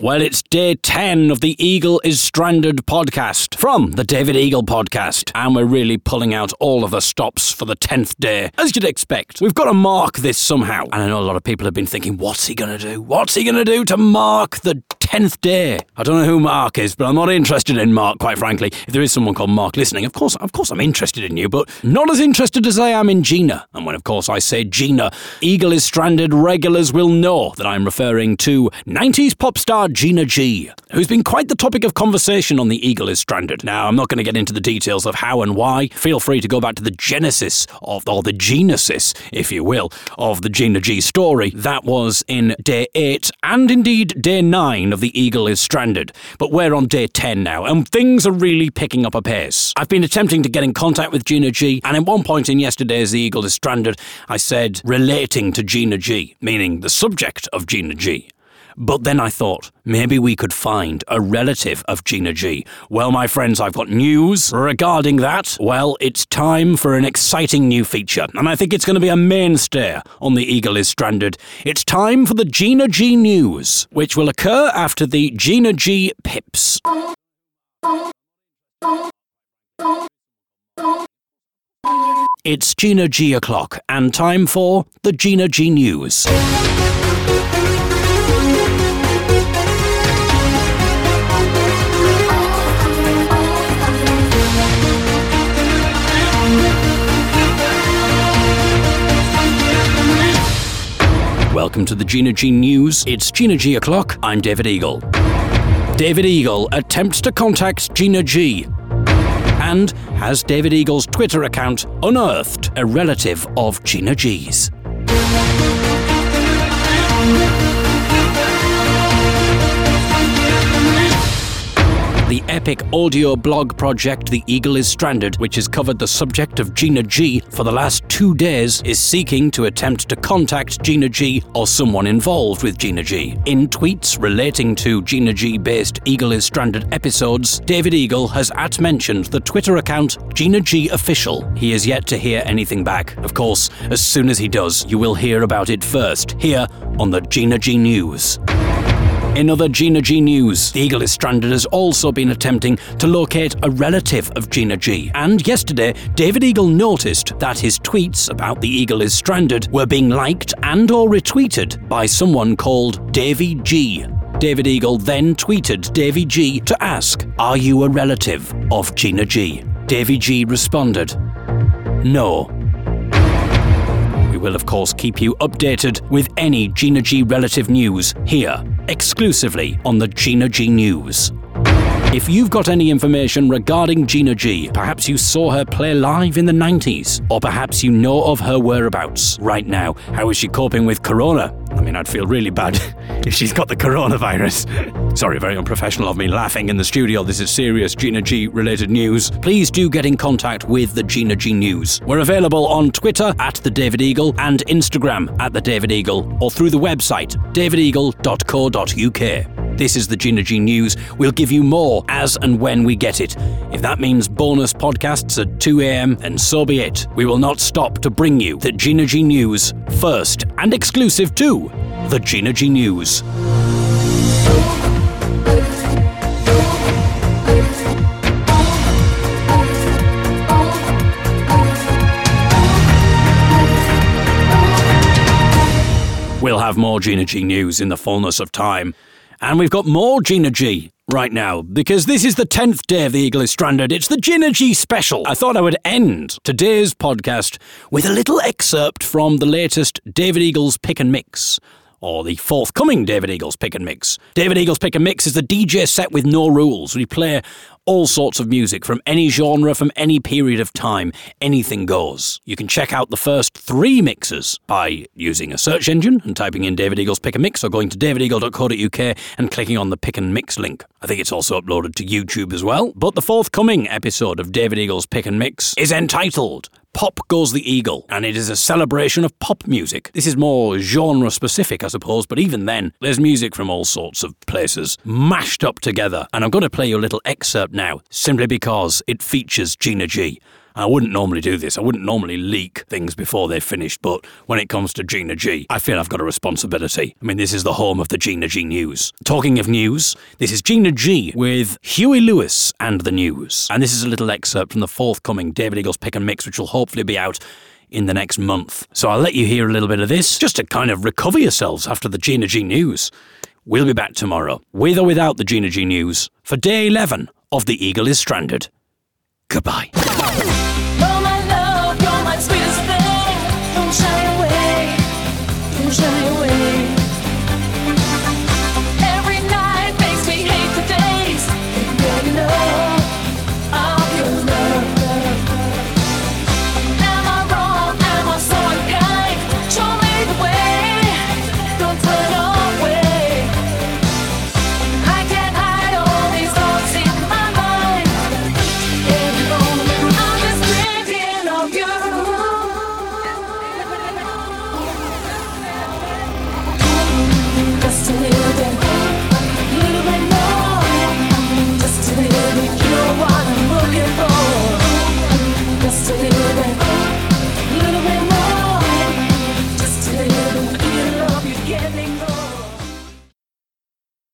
Well, it's day 10 of the Eagle is Stranded podcast from the David Eagle podcast. And we're really pulling out all of the stops for the 10th day, as you'd expect. We've got to mark this somehow. And I know a lot of people have been thinking, what's he going to do? What's he going to do to mark the 10th day? I don't know who Mark is, but I'm not interested in Mark, quite frankly. If there is someone called Mark listening, of course, of course I'm interested in you, but not as interested as I am in Gina. And when, of course, I say Gina, Eagle is Stranded regulars will know that I'm referring to 90s pop star Gina G, who's been quite the topic of conversation on The Eagle is Stranded. Now, I'm not going to get into the details of how and why. Feel free to go back to the genesis of, or the genesis, if you will, of the Gina G story. That was in day 8 and indeed day 9 of The Eagle is Stranded. But we're on day 10 now, and things are really picking up a pace. I've been attempting to get in contact with Gina G, and at one point in yesterday's The Eagle is Stranded, I said relating to Gina G, meaning the subject of Gina G. But then I thought, maybe we could find a relative of Gina G. Well, my friends, I've got news regarding that. Well, it's time for an exciting new feature, and I think it's going to be a mainstay on The Eagle is Stranded. It's time for the Gina G News, which will occur after the Gina G Pips. It's Gina G o'clock, and time for the Gina G News. Welcome to the Gina G News. It's Gina G o'clock. I'm David Eagle. David Eagle attempts to contact Gina G. And has David Eagle's Twitter account unearthed a relative of Gina G's? Epic audio blog project The Eagle is Stranded, which has covered the subject of Gina G for the last two days, is seeking to attempt to contact Gina G or someone involved with Gina G. In tweets relating to Gina G based Eagle is Stranded episodes, David Eagle has at mentioned the Twitter account Gina G Official. He is yet to hear anything back. Of course, as soon as he does, you will hear about it first, here on the Gina G News. In other Gina G news, the Eagle is Stranded has also been attempting to locate a relative of Gina G. And yesterday, David Eagle noticed that his tweets about the Eagle is Stranded were being liked and or retweeted by someone called Davy G. David Eagle then tweeted Davy G to ask, Are you a relative of Gina G? Davy G responded, No. We will, of course, keep you updated with any Gina G relative news here, exclusively on the Gina G News. If you've got any information regarding Gina G, perhaps you saw her play live in the 90s, or perhaps you know of her whereabouts right now. How is she coping with Corona? I mean, I'd feel really bad if she's got the coronavirus. Sorry, very unprofessional of me laughing in the studio. This is serious Gina G related news. Please do get in contact with the Gina G News. We're available on Twitter at The David Eagle and Instagram at The David Eagle or through the website davideagle.co.uk. This is the Gina News. We'll give you more as and when we get it. If that means bonus podcasts at 2 a.m., then so be it. We will not stop to bring you the Gina News first and exclusive to the Gina News. We'll have more Gina G news in the fullness of time. And we've got more Gina G right now because this is the 10th day of the Eagle is Stranded. It's the Gina G special. I thought I would end today's podcast with a little excerpt from the latest David Eagles Pick and Mix. Or the forthcoming David Eagles Pick and Mix. David Eagles Pick and Mix is the DJ set with no rules. We play all sorts of music from any genre, from any period of time. Anything goes. You can check out the first three mixes by using a search engine and typing in David Eagles Pick and Mix or going to davideagle.co.uk and clicking on the Pick and Mix link. I think it's also uploaded to YouTube as well. But the forthcoming episode of David Eagles Pick and Mix is entitled Pop Goes the Eagle, and it is a celebration of pop music. This is more genre specific, I suppose, but even then, there's music from all sorts of places mashed up together. And I'm going to play you a little excerpt now, simply because it features Gina G. I wouldn't normally do this. I wouldn't normally leak things before they're finished, but when it comes to Gina G, I feel I've got a responsibility. I mean, this is the home of the Gina G news. Talking of news, this is Gina G with Huey Lewis and the news. And this is a little excerpt from the forthcoming David Eagles pick and mix, which will hopefully be out in the next month. So I'll let you hear a little bit of this just to kind of recover yourselves after the Gina G news. We'll be back tomorrow, with or without the Gina G news, for day 11 of The Eagle is Stranded. Goodbye.